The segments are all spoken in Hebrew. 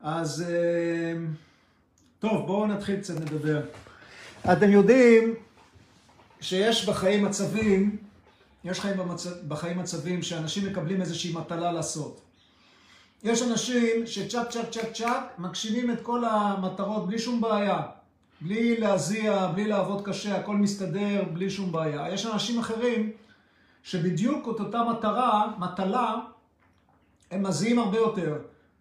אז אה, טוב, בואו נתחיל קצת לדבר. אתם יודעים שיש בחיים מצבים, יש חיים במצ... בחיים מצבים שאנשים מקבלים איזושהי מטלה לעשות. יש אנשים שצ'ק צ'ק צ'ק צ'ק מגשימים את כל המטרות בלי שום בעיה. בלי להזיע, בלי לעבוד קשה, הכל מסתדר בלי שום בעיה. יש אנשים אחרים שבדיוק את אותה מטרה, מטלה, הם מזיעים הרבה יותר.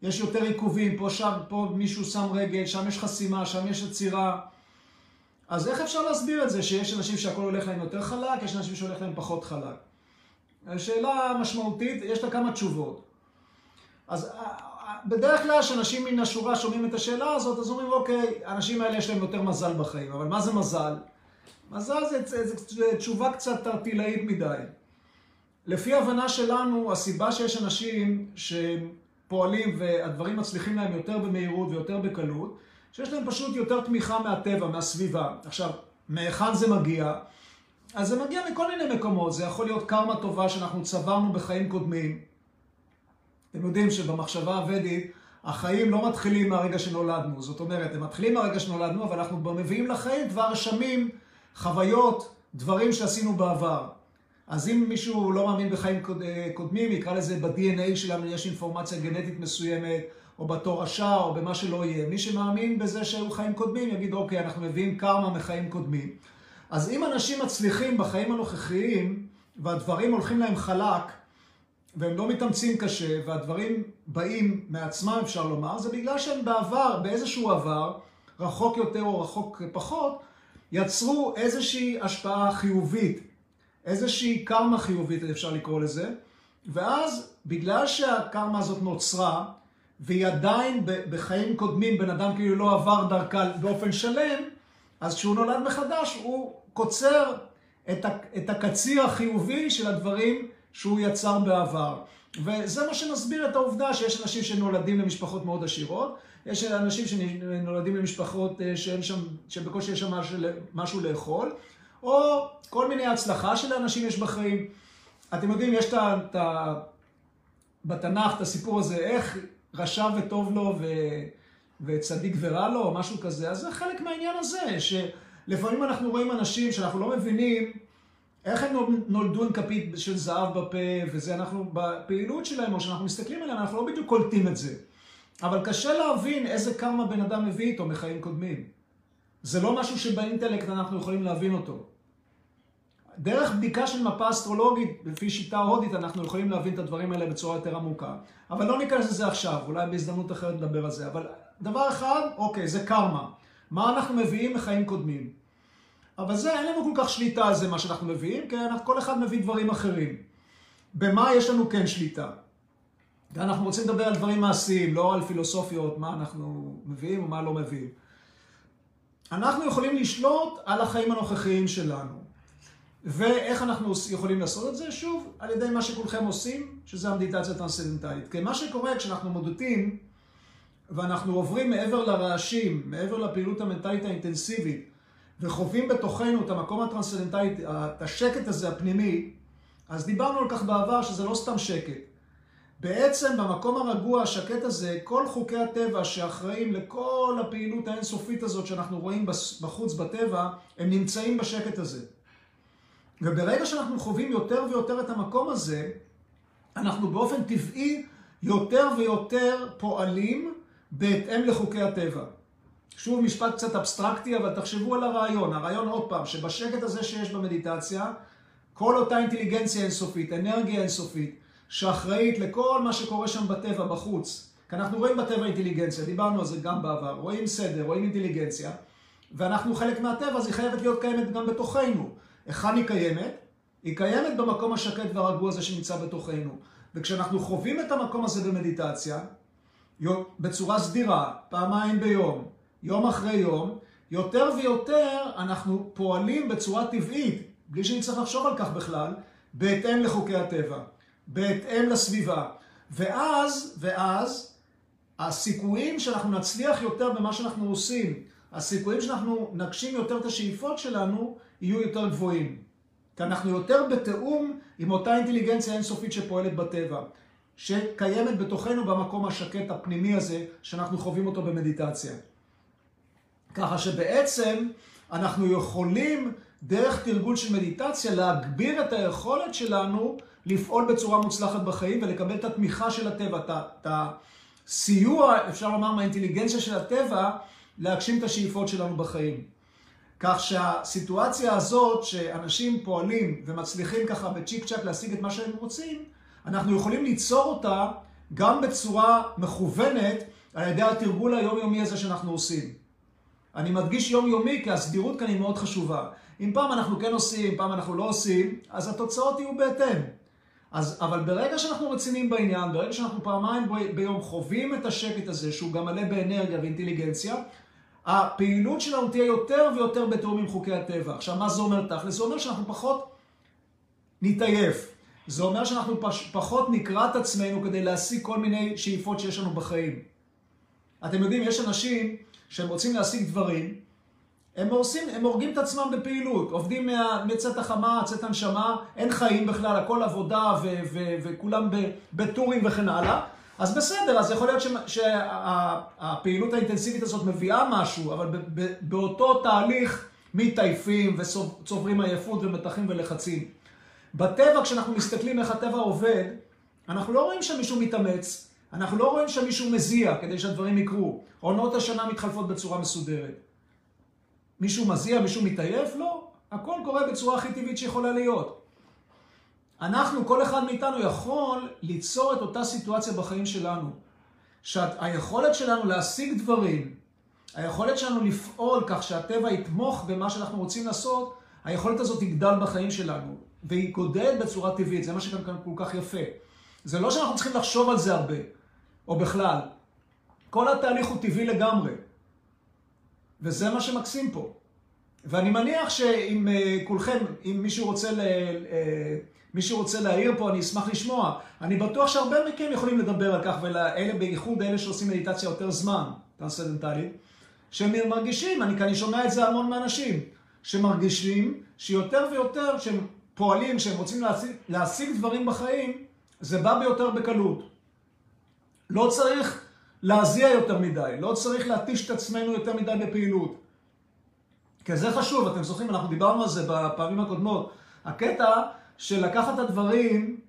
יש יותר עיכובים, פה שם, פה מישהו שם רגל, שם יש חסימה, שם יש עצירה. אז איך אפשר להסביר את זה שיש אנשים שהכל הולך להם יותר חלק, יש אנשים שהולך להם פחות חלק? שאלה משמעותית, יש לה כמה תשובות. אז בדרך כלל כשאנשים מן השורה שומעים את השאלה הזאת, אז אומרים, אוקיי, האנשים האלה יש להם יותר מזל בחיים, אבל מה זה מזל? מזל זה, זה, זה, זה תשובה קצת תרטילאית מדי. לפי הבנה שלנו, הסיבה שיש אנשים שפועלים והדברים מצליחים להם יותר במהירות ויותר בקלות, שיש להם פשוט יותר תמיכה מהטבע, מהסביבה. עכשיו, מהיכן זה מגיע? אז זה מגיע מכל מיני מקומות, זה יכול להיות קרמה טובה שאנחנו צברנו בחיים קודמים. אתם יודעים שבמחשבה הוודית, החיים לא מתחילים מהרגע שנולדנו. זאת אומרת, הם מתחילים מהרגע שנולדנו, אבל אנחנו כבר מביאים לחיים כבר רשמים, חוויות, דברים שעשינו בעבר. אז אם מישהו לא מאמין בחיים קודמים, יקרא לזה ב-DNA שלנו יש אינפורמציה גנטית מסוימת, או בתורשה, או במה שלא יהיה. מי שמאמין בזה שהיו חיים קודמים, יגיד, אוקיי, אנחנו מביאים קרמה מחיים קודמים. אז אם אנשים מצליחים בחיים הנוכחיים, והדברים הולכים להם חלק, והם לא מתאמצים קשה, והדברים באים מעצמם, אפשר לומר, זה בגלל שהם בעבר, באיזשהו עבר, רחוק יותר או רחוק פחות, יצרו איזושהי השפעה חיובית, איזושהי קרמה חיובית, אפשר לקרוא לזה, ואז בגלל שהקרמה הזאת נוצרה, והיא עדיין בחיים קודמים, בן אדם כאילו לא עבר דרכה באופן שלם, אז כשהוא נולד מחדש, הוא קוצר את הקציר החיובי של הדברים שהוא יצר בעבר. וזה מה שמסביר את העובדה שיש אנשים שנולדים למשפחות מאוד עשירות, יש אנשים שנולדים למשפחות אה, שאין שם, שבקושי יש שם משהו, משהו לאכול, או כל מיני הצלחה שלאנשים יש בחיים. אתם יודעים, יש את ה... בתנ"ך את הסיפור הזה, איך רשע וטוב לו ו... וצדיק ורע לו, או משהו כזה, אז זה חלק מהעניין הזה, שלפעמים אנחנו רואים אנשים שאנחנו לא מבינים איך הם נולדו עם כפית של זהב בפה, וזה אנחנו, בפעילות שלהם, או שאנחנו מסתכלים עליהם, אנחנו לא בדיוק קולטים את זה. אבל קשה להבין איזה קרמה בן אדם מביא איתו מחיים קודמים. זה לא משהו שבאינטלקט אנחנו יכולים להבין אותו. דרך בדיקה של מפה אסטרולוגית, לפי שיטה הודית, אנחנו יכולים להבין את הדברים האלה בצורה יותר עמוקה. אבל לא ניכנס לזה עכשיו, אולי בהזדמנות אחרת נדבר על זה. אבל דבר אחד, אוקיי, זה קרמה. מה אנחנו מביאים מחיים קודמים? אבל זה, אין לנו כל כך שליטה על זה, מה שאנחנו מביאים, כי אנחנו, כל אחד מביא דברים אחרים. במה יש לנו כן שליטה? ואנחנו רוצים לדבר על דברים מעשיים, לא על פילוסופיות, מה אנחנו מביאים ומה לא מביאים. אנחנו יכולים לשלוט על החיים הנוכחיים שלנו. ואיך אנחנו יכולים לעשות את זה? שוב, על ידי מה שכולכם עושים, שזה המדיטציה הטרנסצנדנטלית. כי מה שקורה כשאנחנו מודדים, ואנחנו עוברים מעבר לרעשים, מעבר לפעילות המנטלית האינטנסיבית, וחווים בתוכנו את המקום הטרנסצנדנטלי, את השקט הזה הפנימי, אז דיברנו על כך בעבר שזה לא סתם שקט. בעצם במקום הרגוע, השקט הזה, כל חוקי הטבע שאחראים לכל הפעילות האינסופית הזאת שאנחנו רואים בחוץ בטבע, הם נמצאים בשקט הזה. וברגע שאנחנו חווים יותר ויותר את המקום הזה, אנחנו באופן טבעי יותר ויותר פועלים בהתאם לחוקי הטבע. שוב משפט קצת אבסטרקטי, אבל תחשבו על הרעיון. הרעיון עוד פעם, שבשקט הזה שיש במדיטציה, כל אותה אינטליגנציה אינסופית, אנרגיה אינסופית, שאחראית לכל מה שקורה שם בטבע, בחוץ. כי אנחנו רואים בטבע אינטליגנציה, דיברנו על זה גם בעבר, רואים סדר, רואים אינטליגנציה, ואנחנו חלק מהטבע, אז היא חייבת להיות קיימת גם בתוכנו. היכן היא קיימת? היא קיימת במקום השקט והרגוע הזה שנמצא בתוכנו. וכשאנחנו חווים את המקום הזה במדיטציה, בצורה סדירה, פעמיים ביום, יום אחרי יום, יותר ויותר אנחנו פועלים בצורה טבעית, בלי שנצטרך לחשוב על כך בכלל, בהתאם לחוקי הטבע, בהתאם לסביבה. ואז, ואז, הסיכויים שאנחנו נצליח יותר במה שאנחנו עושים, הסיכויים שאנחנו נגשים יותר את השאיפות שלנו, יהיו יותר גבוהים. כי אנחנו יותר בתיאום עם אותה אינטליגנציה אינסופית שפועלת בטבע. שקיימת בתוכנו במקום השקט הפנימי הזה, שאנחנו חווים אותו במדיטציה. ככה שבעצם אנחנו יכולים דרך תרגול של מדיטציה להגביר את היכולת שלנו לפעול בצורה מוצלחת בחיים ולקבל את התמיכה של הטבע, את הסיוע, אפשר לומר, מהאינטליגנציה של הטבע, להגשים את השאיפות שלנו בחיים. כך שהסיטואציה הזאת שאנשים פועלים ומצליחים ככה בצ'יק צ'אק להשיג את מה שהם רוצים, אנחנו יכולים ליצור אותה גם בצורה מכוונת על ידי התרגול היומיומי הזה שאנחנו עושים. אני מדגיש יומיומי כי הסדירות כאן היא מאוד חשובה. אם פעם אנחנו כן עושים, פעם אנחנו לא עושים, אז התוצאות יהיו בהתאם. אז, אבל ברגע שאנחנו רציניים בעניין, ברגע שאנחנו פעמיים ביום חווים את השקט הזה, שהוא גם מלא באנרגיה ואינטליגנציה, הפעילות שלנו תהיה יותר ויותר בתיאום עם חוקי הטבע. עכשיו, מה זה אומר תכל'ס? זה אומר שאנחנו פחות נתעייף. זה אומר שאנחנו פש, פחות נקרא את עצמנו כדי להשיג כל מיני שאיפות שיש לנו בחיים. אתם יודעים, יש אנשים שהם רוצים להשיג דברים, הם, עושים, הם הורגים את עצמם בפעילות, עובדים מצאת החמה, צאת הנשמה, אין חיים בכלל, הכל עבודה ו- ו- וכולם בטורים וכן הלאה. אז בסדר, אז יכול להיות שהפעילות שה- האינטנסיבית הזאת מביאה משהו, אבל באותו תהליך מתעייפים וצוברים עייפות ומתחים ולחצים. בטבע, כשאנחנו מסתכלים איך הטבע עובד, אנחנו לא רואים שמישהו מתאמץ, אנחנו לא רואים שמישהו מזיע כדי שהדברים יקרו. עונות השנה מתחלפות בצורה מסודרת. מישהו מזיע, מישהו מתעייף? לא. הכל קורה בצורה הכי טבעית שיכולה להיות. אנחנו, כל אחד מאיתנו יכול ליצור את אותה סיטואציה בחיים שלנו. שהיכולת שלנו להשיג דברים, היכולת שלנו לפעול כך שהטבע יתמוך במה שאנחנו רוצים לעשות, היכולת הזאת תגדל בחיים שלנו, והיא גודלת בצורה טבעית, זה מה שכאן כאן כל כך יפה. זה לא שאנחנו צריכים לחשוב על זה הרבה, או בכלל. כל התהליך הוא טבעי לגמרי. וזה מה שמקסים פה. ואני מניח שאם uh, כולכם, אם מישהו רוצה, ל, uh, מישהו רוצה להעיר פה, אני אשמח לשמוע. אני בטוח שהרבה מכם יכולים לדבר על כך, ואלה בייחוד אלה שעושים מדיטציה יותר זמן, טרנסצדנטלית, שהם מרגישים, אני, אני שומע את זה המון מאנשים, שמרגישים שיותר ויותר, שהם פועלים, שהם רוצים להשיג, להשיג דברים בחיים, זה בא ביותר בקלות. לא צריך להזיע יותר מדי, לא צריך להתיש את עצמנו יותר מדי בפעילות. כי זה חשוב, אתם זוכרים, אנחנו דיברנו על זה בפעמים הקודמות. הקטע של לקחת את הדברים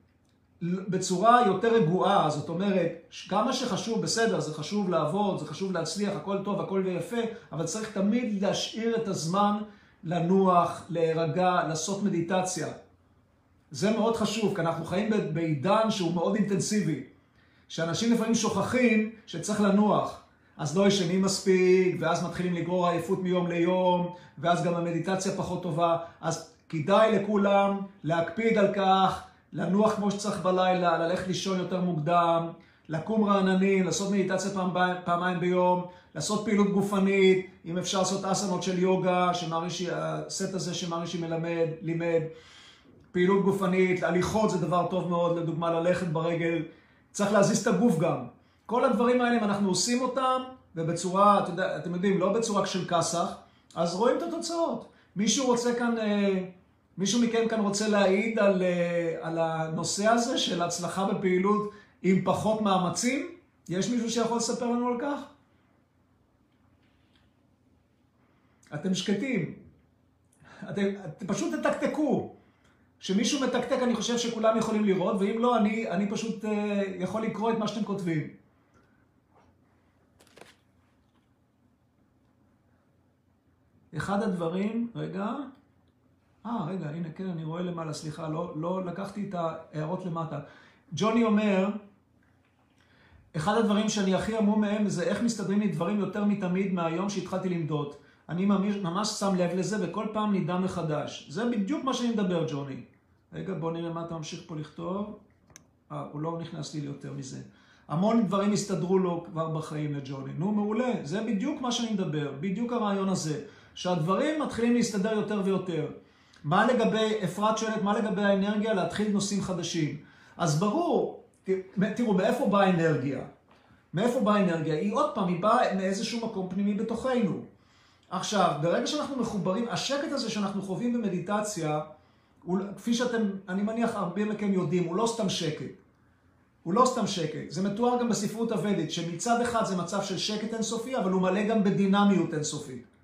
בצורה יותר רגועה, זאת אומרת, כמה שחשוב, בסדר, זה חשוב לעבוד, זה חשוב להצליח, הכל טוב, הכל יפה, אבל צריך תמיד להשאיר את הזמן לנוח, להירגע, לעשות מדיטציה. זה מאוד חשוב, כי אנחנו חיים בעידן שהוא מאוד אינטנסיבי. שאנשים לפעמים שוכחים שצריך לנוח. אז לא ישנים מספיק, ואז מתחילים לגרור עייפות מיום ליום, ואז גם המדיטציה פחות טובה. אז כדאי לכולם להקפיד על כך, לנוח כמו שצריך בלילה, ללכת לישון יותר מוקדם, לקום רעננים, לעשות מדיטציה פעם, פעמיים ביום, לעשות פעילות גופנית, אם אפשר לעשות אסנות של יוגה, שמרישי, הסט הזה שמרישי מלמד, לימד, פעילות גופנית, הליכות זה דבר טוב מאוד, לדוגמה ללכת ברגל. צריך להזיז את הגוף גם. כל הדברים האלה, אם אנחנו עושים אותם, ובצורה, אתם יודעים, לא בצורה של כסח, אז רואים את התוצאות. מישהו רוצה כאן, אה, מישהו מכם כאן רוצה להעיד על, אה, על הנושא הזה של הצלחה בפעילות עם פחות מאמצים? יש מישהו שיכול לספר לנו על כך? אתם שקטים. אתם, אתם פשוט תתקתקו. כשמישהו מתקתק אני חושב שכולם יכולים לראות, ואם לא, אני, אני פשוט uh, יכול לקרוא את מה שאתם כותבים. אחד הדברים, רגע, אה, רגע, הנה, כן, אני רואה למעלה, סליחה, לא, לא לקחתי את ההערות למטה. ג'וני אומר, אחד הדברים שאני הכי המום מהם זה איך מסתדרים לי דברים יותר מתמיד מהיום שהתחלתי למדוד. אני ממש, ממש שם לב לזה וכל פעם נדע מחדש. זה בדיוק מה שאני מדבר, ג'וני. רגע, בוא נראה מה אתה ממשיך פה לכתוב. אה, הוא לא נכנס לי ליותר מזה. המון דברים הסתדרו לו כבר בחיים לג'וני. נו, מעולה. זה בדיוק מה שאני מדבר, בדיוק הרעיון הזה. שהדברים מתחילים להסתדר יותר ויותר. מה לגבי, אפרת שואלת, מה לגבי האנרגיה להתחיל נושאים חדשים? אז ברור, תראו, מאיפה באה האנרגיה? מאיפה באה האנרגיה? היא עוד פעם, היא באה מאיזשהו מקום פנימי בתוכנו. עכשיו, ברגע שאנחנו מחוברים, השקט הזה שאנחנו חווים במדיטציה, הוא, כפי שאתם, אני מניח הרבה מכם יודעים, הוא לא סתם שקט. הוא לא סתם שקט. זה מתואר גם בספרות הוודית, שמצד אחד זה מצב של שקט אינסופי, אבל הוא מלא גם בדינמיות אינסופית.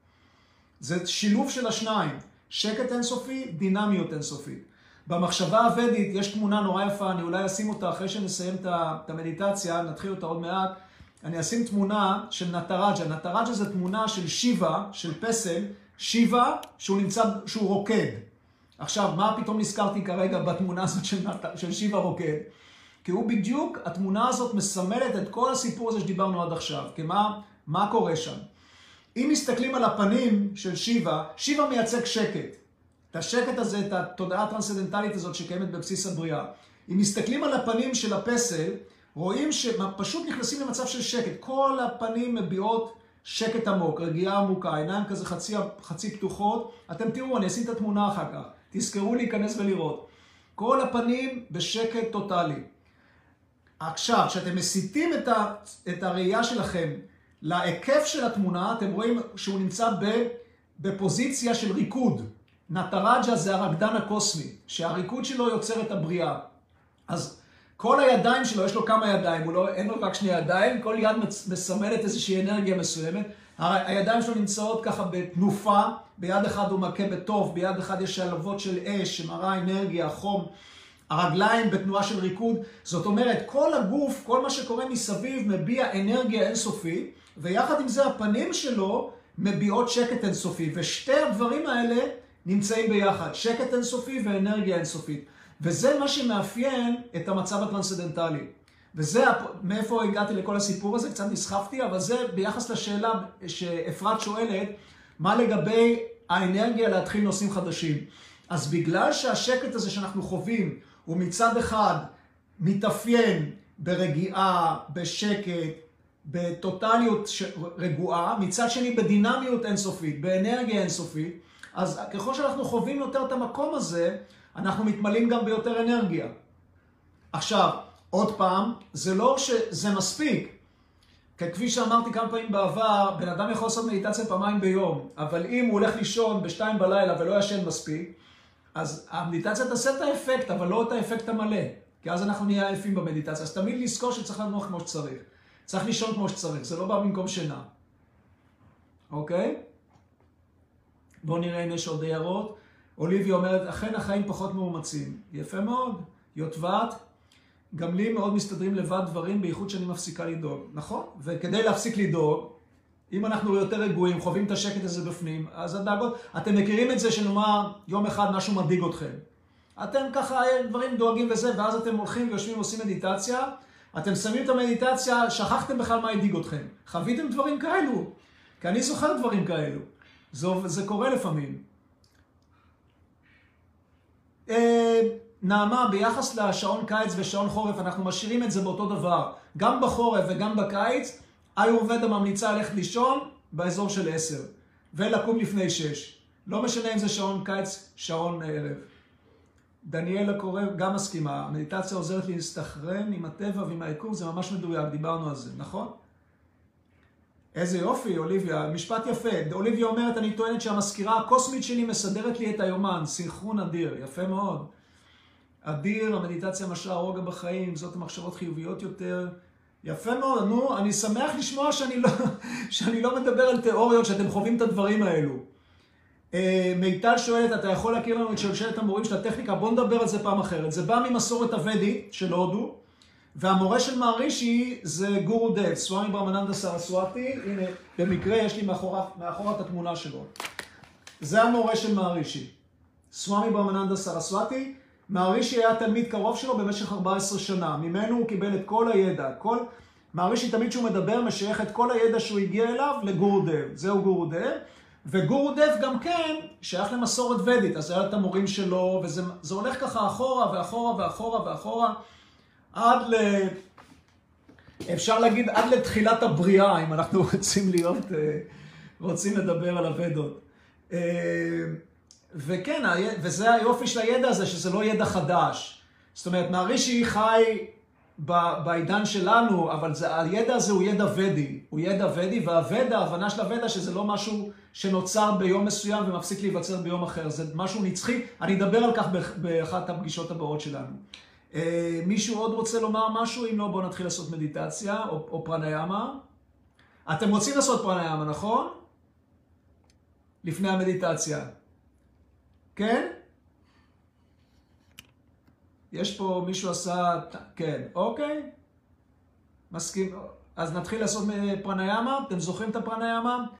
זה שילוב של השניים, שקט אינסופי, דינמיות אינסופית. במחשבה הוודית יש תמונה נורא יפה, אני אולי אשים אותה אחרי שנסיים את המדיטציה, נתחיל אותה עוד מעט. אני אשים תמונה של נטרג'ה. נטרג'ה זה תמונה של שיבה, של פסל, שיבה שהוא נמצא, שהוא רוקד. עכשיו, מה פתאום נזכרתי כרגע בתמונה הזאת של, נת... של שיבה רוקד? כי הוא בדיוק, התמונה הזאת מסמלת את כל הסיפור הזה שדיברנו עד עכשיו. כי מה, מה קורה שם? אם מסתכלים על הפנים של שיבה, שיבה מייצג שקט. את השקט הזה, את התודעה הטרנסצנדנטלית הזאת שקיימת בבסיס הבריאה. אם מסתכלים על הפנים של הפסל, רואים שפשוט נכנסים למצב של שקט. כל הפנים מביעות שקט עמוק, רגיעה עמוקה, עיניים כזה חצי, חצי פתוחות. אתם תראו, אני אשים את התמונה אחר כך. תזכרו להיכנס ולראות. כל הפנים בשקט טוטאלי. עכשיו, כשאתם מסיטים את, ה, את הראייה שלכם להיקף של התמונה, אתם רואים שהוא נמצא בפוזיציה של ריקוד. נטרג'ה זה הרקדן הקוסמי, שהריקוד שלו יוצר את הבריאה. אז כל הידיים שלו, יש לו כמה ידיים, לא, אין לו רק שני ידיים, כל יד מסמלת איזושהי אנרגיה מסוימת. הידיים שלו נמצאות ככה בתנופה, ביד אחד הוא מכה בטוב, ביד אחד יש שלבות של אש שמראה אנרגיה, חום. הרגליים בתנועה של ריקוד. זאת אומרת, כל הגוף, כל מה שקורה מסביב מביע אנרגיה אינסופית, ויחד עם זה הפנים שלו מביעות שקט אינסופי. ושתי הדברים האלה נמצאים ביחד, שקט אינסופי ואנרגיה אינסופית. וזה מה שמאפיין את המצב הטרנסצדנטלי. וזה, מאיפה הגעתי לכל הסיפור הזה, קצת נסחפתי, אבל זה ביחס לשאלה שאפרת שואלת, מה לגבי האנרגיה להתחיל נושאים חדשים. אז בגלל שהשקט הזה שאנחנו חווים, הוא מצד אחד מתאפיין ברגיעה, בשקט, בטוטליות רגועה, מצד שני בדינמיות אינסופית, באנרגיה אינסופית, אז ככל שאנחנו חווים יותר את המקום הזה, אנחנו מתמלאים גם ביותר אנרגיה. עכשיו, עוד פעם, זה לא שזה מספיק. כי כפי שאמרתי כמה פעמים בעבר, בן אדם יכול לעשות מדיטציה פעמיים ביום, אבל אם הוא הולך לישון בשתיים בלילה ולא ישן מספיק, אז המדיטציה תעשה את האפקט, אבל לא את האפקט המלא. כי אז אנחנו נהיה עייפים במדיטציה. אז תמיד לזכור שצריך לנוח כמו שצריך. צריך לישון כמו שצריך, זה לא בא במקום שינה. אוקיי? בואו נראה אם יש עוד הערות. אוליביה אומרת, אכן החיים פחות מאומצים. יפה מאוד. יוטבת, גם לי מאוד מסתדרים לבד דברים, בייחוד שאני מפסיקה לדאוג. נכון, וכדי להפסיק לדאוג, אם אנחנו יותר רגועים, חווים את השקט הזה בפנים, אז הדאגות, אתם מכירים את זה שנאמר יום אחד משהו מדאיג אתכם. אתם ככה דברים דואגים וזה, ואז אתם הולכים ויושבים ועושים מדיטציה, אתם שמים את המדיטציה, שכחתם בכלל מה הדאיג אתכם. חוויתם דברים כאלו, כי אני זוכר דברים כאלו. זה, זה קורה לפעמים. אה, נעמה, ביחס לשעון קיץ ושעון חורף, אנחנו משאירים את זה באותו דבר. גם בחורף וגם בקיץ, איורבדה ממליצה ללכת לישון באזור של עשר, ולקום לפני שש. לא משנה אם זה שעון קיץ, שעון ערב. דניאלה קורא, גם מסכימה, המדיטציה עוזרת לי להסתכרן עם הטבע ועם היקום, זה ממש מדויק, דיברנו על זה, נכון? איזה יופי, אוליביה, משפט יפה. אוליביה אומרת, אני טוענת שהמזכירה הקוסמית שלי מסדרת לי את היומן, סינכרון אדיר, יפה מאוד. אדיר, המדיטציה משרה רוגע בחיים, זאת המחשבות חיוביות יותר. יפה מאוד, נו, אני שמח לשמוע שאני לא, שאני לא מדבר על תיאוריות, שאתם חווים את הדברים האלו. אה, מיטל שואלת, אתה יכול להכיר לנו את שלשלת המורים של הטכניקה? בוא נדבר על זה פעם אחרת. זה בא ממסורת הוודית של הודו, והמורה של מערישי זה גורו דב, סוואמי ברמננדה סרסואטי, הנה, במקרה יש לי מאחורה, מאחורה את התמונה שלו. זה המורה של מערישי. סוואמי ברמננדה סרסואטי, מערישי היה תלמיד קרוב שלו במשך 14 שנה. ממנו הוא קיבל את כל הידע. כל... מערישי תמיד כשהוא מדבר, משייך את כל הידע שהוא הגיע אליו לגורו דב. זהו גורו דב. וגורו דב גם כן שייך למסורת ודית, אז היה את המורים שלו, וזה הולך ככה אחורה ואחורה ואחורה ואחורה, עד ל... אפשר להגיד עד לתחילת הבריאה, אם אנחנו רוצים להיות, אה, רוצים לדבר על הוודות. וכן, וזה היופי של הידע הזה, שזה לא ידע חדש. זאת אומרת, מהרישי חי בעידן שלנו, אבל זה, הידע הזה הוא ידע ודי. הוא ידע ודי, והוודע, ההבנה של הוודע, שזה לא משהו שנוצר ביום מסוים ומפסיק להיווצר ביום אחר. זה משהו נצחי. אני אדבר על כך באחת הפגישות הבאות שלנו. אה, מישהו עוד רוצה לומר משהו? אם לא, בואו נתחיל לעשות מדיטציה או, או פרניאמה. אתם רוצים לעשות פרניאמה, נכון? לפני המדיטציה. כן? יש פה מישהו עשה... כן, אוקיי. מסכים. אז נתחיל לעשות פרניאמה. אתם זוכרים את הפרניאמה?